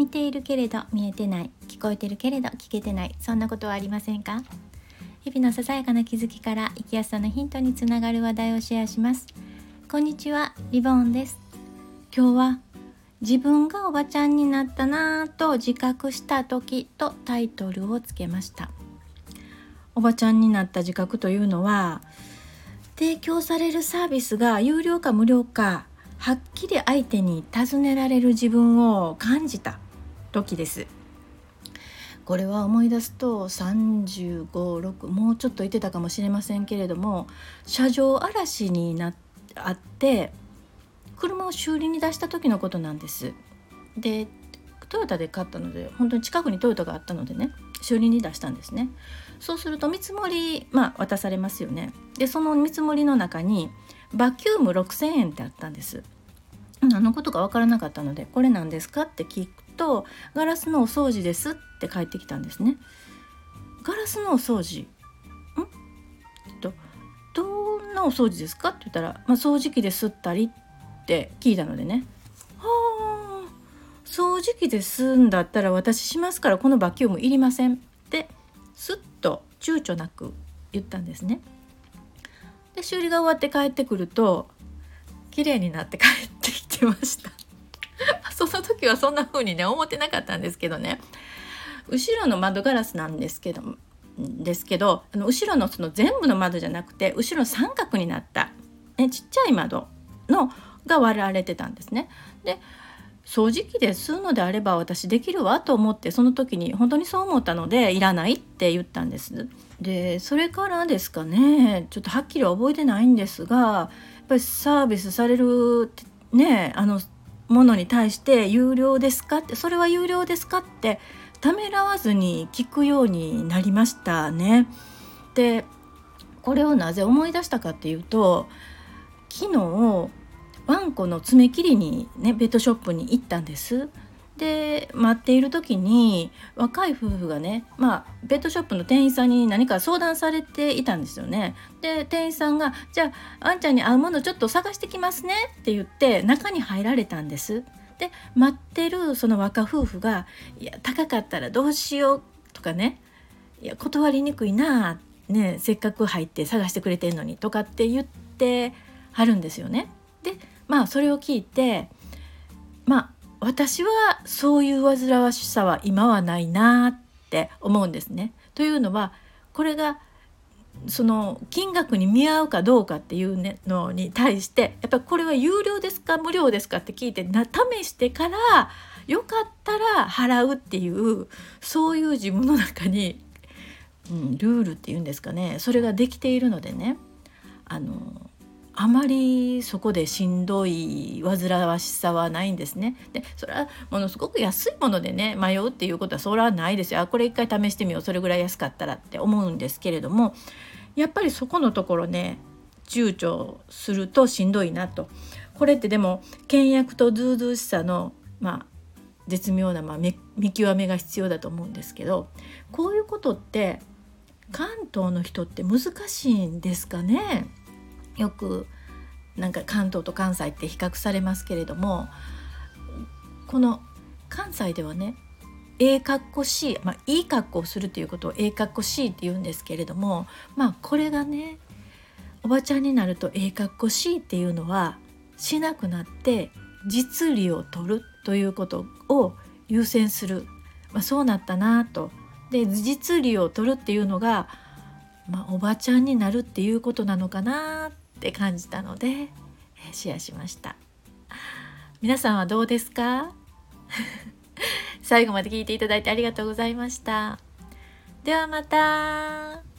見ているけれど見えてない聞こえてるけれど聞けてないそんなことはありませんか？日々のささやかな気づきから生きやすさのヒントにつながる話題をシェアします。こんにちはリボンです。今日は自分がおばちゃんになったなぁと自覚した時とタイトルをつけました。おばちゃんになった自覚というのは提供されるサービスが有料か無料かはっきり相手に尋ねられる自分を感じた。時です。これは思い出すと356もうちょっと言ってたかもしれませんけれども車上荒らしになあって車を修理に出した時のことなんです。でトヨタで買ったので本当に近くにトヨタがあったのでね修理に出したんですね。そうすると見積もり、まあ、渡されますよね。でその見積もりの中にバキューム6,000円ってあったんです。何のことか分からなかったので「これ何ですか?」って聞くと「ガラスのお掃除です」って返ってきたんですね。ガラスのお掃除ん？とどんなお掃除ですかって言ったら、まあ、掃除機で吸ったりって聞いたのでね「はあ掃除機で吸うんだったら私しますからこのバキュームいりません」ってすっと躊躇なく言ったんですね。で修理が終わって帰ってくると綺麗になって帰ってきてましたの時はそんな風にね思ってなかったんですけどね後ろの窓ガラスなんですけどですけどあの後ろのその全部の窓じゃなくて後ろ三角になった、ね、ちっちゃい窓のが割られてたんですね。で掃除機で吸うのであれば私できるわと思ってその時に本当にそう思ったのでいらないって言ったんです。でそれからですかねちょっとはっきりは覚えてないんですがやっぱりサービスされるねあのものに対して有料ですか？ってそれは有料ですか？ってためらわずに聞くようになりましたね。でこれをなぜ思い出したかっていうと昨日ワンコの爪切りにねペットショップに行ったんです。で待っている時に若い夫婦がねまあペットショップの店員さんに何か相談されていたんですよね。で店員さんが「じゃああんちゃんに合うものちょっと探してきますね」って言って中に入られたんです。で待ってるその若夫婦が「いや高かったらどうしよう」とかね「いや断りにくいなねせっかく入って探してくれてんのに」とかって言ってはるんですよね。でまあそれを聞いてまあ私はそういう煩わしさは今はないなって思うんですね。というのはこれがその金額に見合うかどうかっていうのに対してやっぱりこれは有料ですか無料ですかって聞いてな試してからよかったら払うっていうそういう自分の中に、うん、ルールっていうんですかねそれができているのでねあのあまりそこでしんどい煩わしさはないんですね。でそれはものすごく安いものでね迷うっていうことはそれはないですよ。あこれ一回試してみようそれぐらい安かったらって思うんですけれどもやっぱりそこのところね躊躇するとしんどいなと。これってでも倹約とずうずしさのまあ絶妙な、まあ、見極めが必要だと思うんですけどこういうことって関東の人って難しいんですかね？よくなんか関東と関西って比較されますけれどもこの関西ではねえかっこしい、まあ、いい格好をするということをえかっこしいって言うんですけれどもまあこれがねおばちゃんになるとえかっこしいっていうのはしなくなって実利を取るということを優先する、まあ、そうなったなと。で実利を取るっていうのが、まあ、おばちゃんになるっていうことなのかなって感じたのでシェアしました。皆さんはどうですか？最後まで聞いていただいてありがとうございました。ではまた。